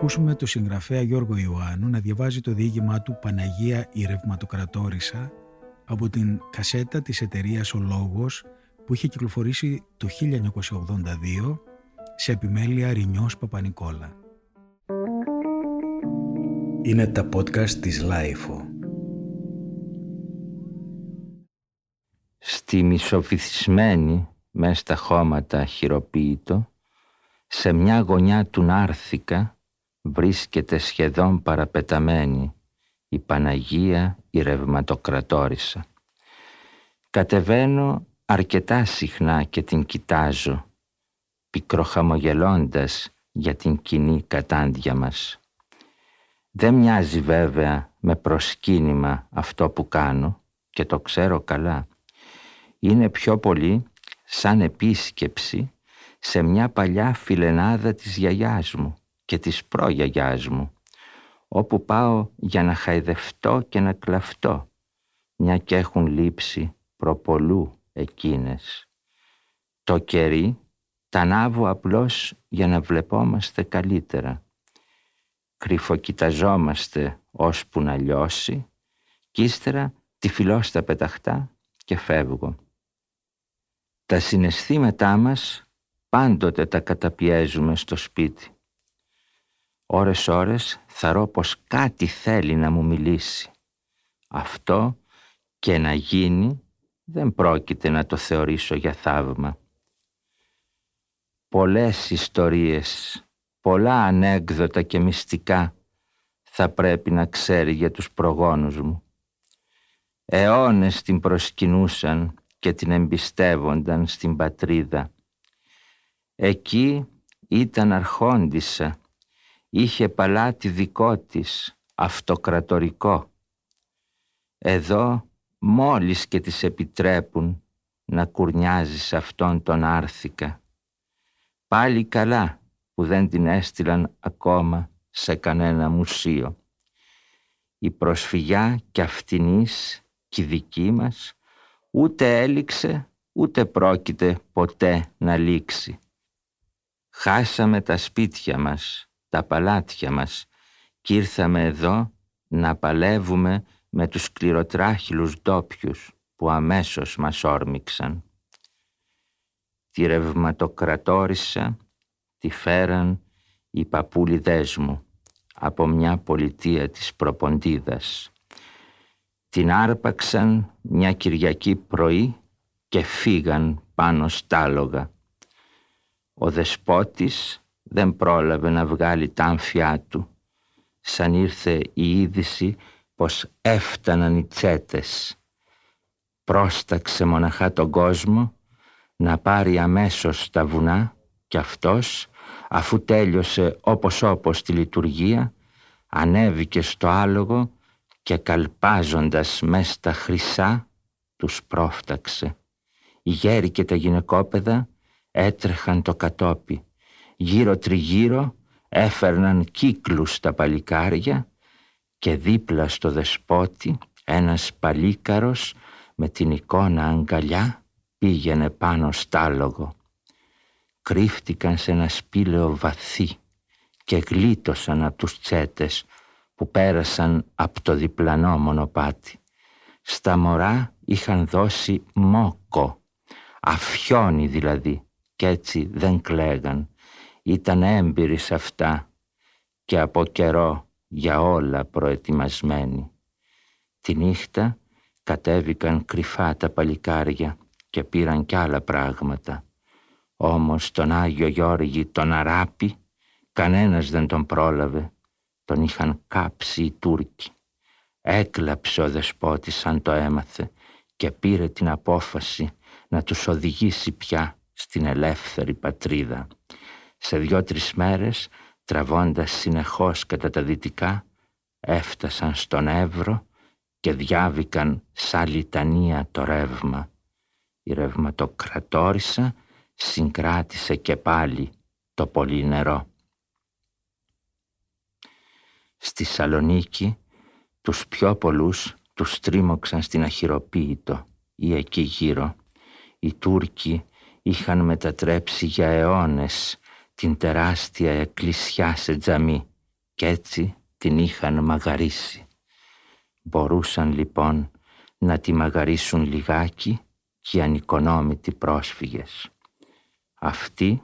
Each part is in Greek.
ακούσουμε το συγγραφέα Γιώργο Ιωάννου να διαβάζει το διήγημά του «Παναγία η Ρευματοκρατόρισσα» από την κασέτα της εταιρείας «Ο Λόγος» που είχε κυκλοφορήσει το 1982 σε επιμέλεια Ρινιός Παπανικόλα. Είναι τα podcast της LiFO. Στη μισοβυθισμένη, μέσα στα χώματα χειροποίητο, σε μια γωνιά του Νάρθηκα βρίσκεται σχεδόν παραπεταμένη η Παναγία η Ρευματοκρατόρισα. Κατεβαίνω αρκετά συχνά και την κοιτάζω, πικροχαμογελώντας για την κοινή κατάντια μας. Δεν μοιάζει βέβαια με προσκύνημα αυτό που κάνω και το ξέρω καλά. Είναι πιο πολύ σαν επίσκεψη σε μια παλιά φιλενάδα της γιαγιάς μου και της προγιαγιάς μου, όπου πάω για να χαϊδευτώ και να κλαφτώ, μια και έχουν λείψει προπολού εκείνες. Το κερί τα ανάβω απλώς για να βλεπόμαστε καλύτερα. Κρυφοκοιταζόμαστε ώσπου να λιώσει κι ύστερα τη φιλώ στα πεταχτά και φεύγω. Τα συναισθήματά μας πάντοτε τα καταπιέζουμε στο σπίτι. Ώρες ώρες θαρώ πως κάτι θέλει να μου μιλήσει. Αυτό και να γίνει δεν πρόκειται να το θεωρήσω για θαύμα. Πολλές ιστορίες, πολλά ανέκδοτα και μυστικά θα πρέπει να ξέρει για τους προγόνους μου. Αιώνες την προσκυνούσαν και την εμπιστεύονταν στην πατρίδα. Εκεί ήταν αρχόντισσα, είχε παλάτι δικό της, αυτοκρατορικό. Εδώ μόλις και της επιτρέπουν να κουρνιάζεις σε αυτόν τον άρθικα. Πάλι καλά που δεν την έστειλαν ακόμα σε κανένα μουσείο. Η προσφυγιά κι αυτινής κι δική μας ούτε έληξε ούτε πρόκειται ποτέ να λήξει. Χάσαμε τα σπίτια μας, τα παλάτια μας κι ήρθαμε εδώ να παλεύουμε με τους σκληροτράχυλους ντόπιους που αμέσως μας όρμηξαν. Τη ρευματοκρατόρισα τη φέραν οι παππούλιδές μου από μια πολιτεία της Προποντίδας. Την άρπαξαν μια Κυριακή πρωί και φύγαν πάνω στάλογα. Ο δεσπότης δεν πρόλαβε να βγάλει τα άμφιά του, σαν ήρθε η είδηση πως έφταναν οι τσέτες. Πρόσταξε μοναχά τον κόσμο να πάρει αμέσως τα βουνά και αυτός αφού τέλειωσε όπως όπως τη λειτουργία ανέβηκε στο άλογο και καλπάζοντας μες στα χρυσά τους πρόφταξε. Οι γέροι και τα γυναικόπαιδα έτρεχαν το κατόπι. Γύρω τριγύρω έφερναν κύκλους τα παλικάρια και δίπλα στο δεσπότη ένας παλίκαρος με την εικόνα αγκαλιά πήγαινε πάνω στάλογο. Κρύφτηκαν σε ένα σπήλαιο βαθύ και γλίτωσαν από τους τσέτες που πέρασαν από το διπλανό μονοπάτι. Στα μωρά είχαν δώσει μόκο, αφιόνι δηλαδή, κι έτσι δεν κλαίγαν. Ήταν έμπειροι σε αυτά και από καιρό για όλα προετοιμασμένοι. Τη νύχτα κατέβηκαν κρυφά τα παλικάρια και πήραν κι άλλα πράγματα. Όμως τον Άγιο Γιώργη τον Αράπη κανένας δεν τον πρόλαβε. Τον είχαν κάψει οι Τούρκοι. Έκλαψε ο δεσπότης σαν το έμαθε και πήρε την απόφαση να τους οδηγήσει πια στην ελεύθερη πατρίδα. Σε δυο-τρεις μέρες τραβώντας συνεχώς κατά τα δυτικά, έφτασαν στον Εύρο και διάβηκαν σαν λιτανία το ρεύμα. Η ρευματοκρατόρισα συγκράτησε και πάλι το πολύ νερό. Στη Σαλονίκη τους πιο πολλούς τους τρίμωξαν στην αχυροποίητο ή εκεί γύρω. Οι Τούρκοι είχαν μετατρέψει για αιώνες την τεράστια εκκλησιά σε τζαμί Κι έτσι την είχαν μαγαρίσει. Μπορούσαν λοιπόν να τη μαγαρίσουν λιγάκι και οι ανικονόμητοι πρόσφυγες. Αυτοί,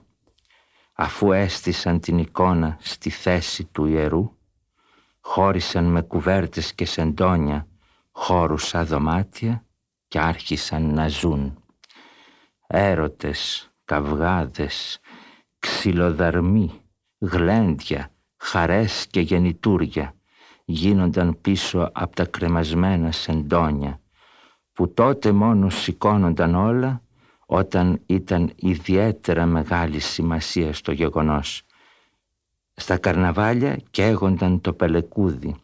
αφού έστησαν την εικόνα στη θέση του ιερού, χώρισαν με κουβέρτες και σεντόνια χώρους σαν δωμάτια και άρχισαν να ζουν. Έρωτες, καυγάδες, ξυλοδαρμοί, γλέντια, χαρές και γεννητούρια γίνονταν πίσω από τα κρεμασμένα σεντόνια που τότε μόνος σηκώνονταν όλα όταν ήταν ιδιαίτερα μεγάλη σημασία στο γεγονός. Στα καρναβάλια καίγονταν το πελεκούδι.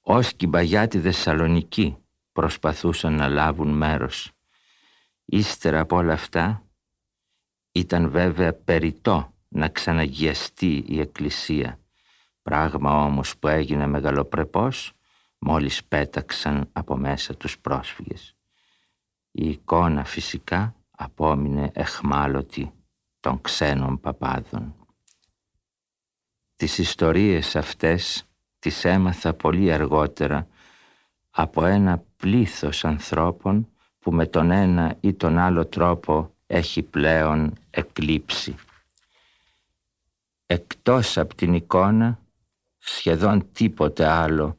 Όσκι μπαγιά τη Θεσσαλονική προσπαθούσαν να λάβουν μέρος. Ύστερα από όλα αυτά ήταν βέβαια περιττό να ξαναγιαστεί η Εκκλησία. Πράγμα όμως που έγινε μεγαλοπρεπός μόλις πέταξαν από μέσα τους πρόσφυγες. Η εικόνα φυσικά απόμεινε εχμάλωτη των ξένων παπάδων. Τις ιστορίες αυτές τις έμαθα πολύ αργότερα από ένα πλήθος ανθρώπων που με τον ένα ή τον άλλο τρόπο έχει πλέον εκλείψει. Εκτός από την εικόνα σχεδόν τίποτε άλλο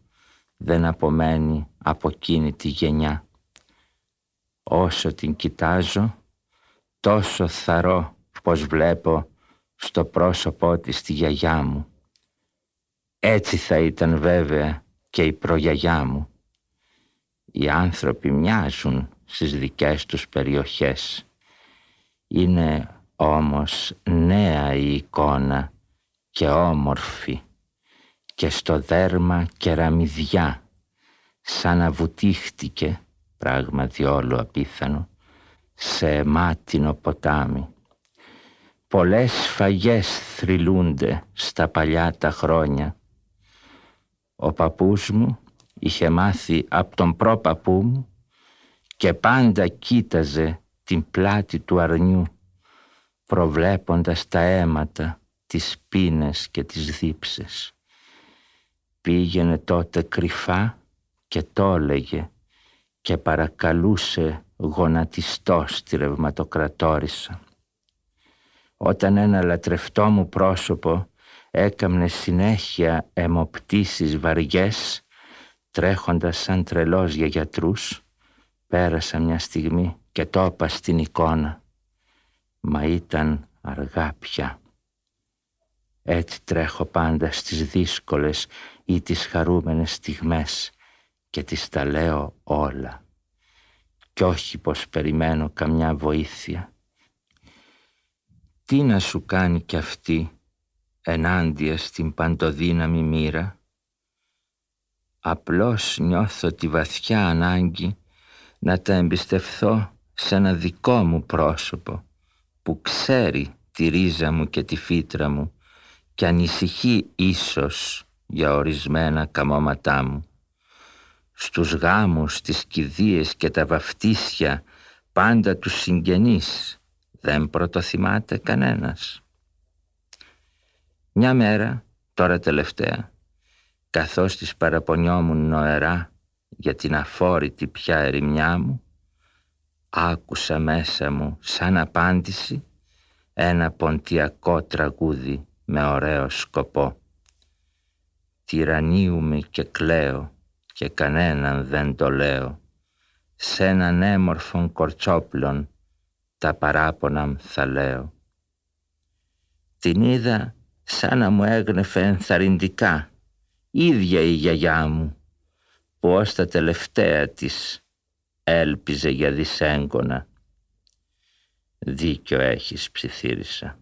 δεν απομένει από εκείνη τη γενιά. Όσο την κοιτάζω τόσο θαρώ πως βλέπω στο πρόσωπό της τη γιαγιά μου. Έτσι θα ήταν βέβαια και η προγιαγιά μου. Οι άνθρωποι μοιάζουν στις δικές τους περιοχές. Είναι όμως νέα η εικόνα και όμορφη και στο δέρμα κεραμιδιά σαν να βουτήχτηκε, πράγμα διόλου απίθανο, σε μάτινο ποτάμι. Πολλές φαγές θρυλούνται στα παλιά τα χρόνια. Ο παππούς μου είχε μάθει από τον πρόπαππού μου και πάντα κοίταζε την πλάτη του αρνιού προβλέποντας τα αίματα, τις πίνες και τις δίψες. Πήγαινε τότε κρυφά και το έλεγε και παρακαλούσε γονατιστό στη ρευματοκρατόρισα. Όταν ένα λατρευτό μου πρόσωπο έκαμνε συνέχεια αιμοπτήσεις βαριές τρέχοντας σαν τρελός για γιατρούς πέρασα μια στιγμή και το είπα στην εικόνα μα ήταν αργά πια. Έτσι τρέχω πάντα στις δύσκολες ή τις χαρούμενες στιγμές και τις τα λέω όλα κι όχι πως περιμένω καμιά βοήθεια. Τι να σου κάνει κι αυτή ενάντια στην παντοδύναμη μοίρα; Απλώς νιώθω τη βαθιά ανάγκη να τα εμπιστευθώ σε ένα δικό μου πρόσωπο που ξέρει τη ρίζα μου και τη φύτρα μου και ανησυχεί ίσως για ορισμένα καμώματά μου στους γάμους, τις κηδείες και τα βαφτίσια πάντα τους συγγενείς δεν πρωτοθυμάται κανένας. Μια μέρα, τώρα τελευταία, καθώς της παραπονιόμουν νοερά για την αφόρητη πια ερημιά μου, άκουσα μέσα μου σαν απάντηση ένα ποντιακό τραγούδι με ωραίο σκοπό. Τυραννίουμε και κλαίω και κανέναν δεν το λέω. Σ' έναν έμορφον κορτσόπλων τα παράπονα θα λέω. Την είδα σαν να μου έγνεφε ενθαρρυντικά, ίδια η γιαγιά μου, που ως τα τελευταία της έλπιζε για δυσέγγωνα. Δίκιο έχεις ψιθύρισα,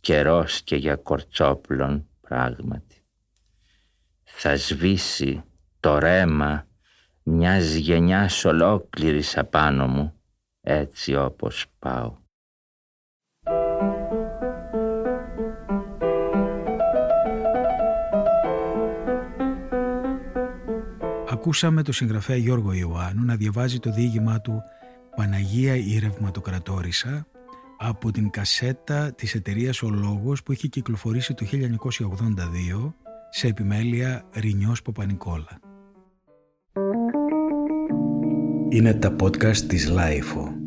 καιρός και για κορτσόπλων πράγματι. Θα σβήσει το ρέμα μιας γενιάς ολόκληρης απάνω μου, έτσι όπως πάω. Ακούσαμε το συγγραφέα Γιώργο Ιωάννου να διαβάζει το διήγημά του «Παναγία η Ρευματοκρατόρισσα» από την κασέτα της εταιρείας «Ο Λόγος» που είχε κυκλοφορήσει το 1982 σε επιμέλεια Ρινιός Ποπανικόλα. Είναι τα podcast της LiFO.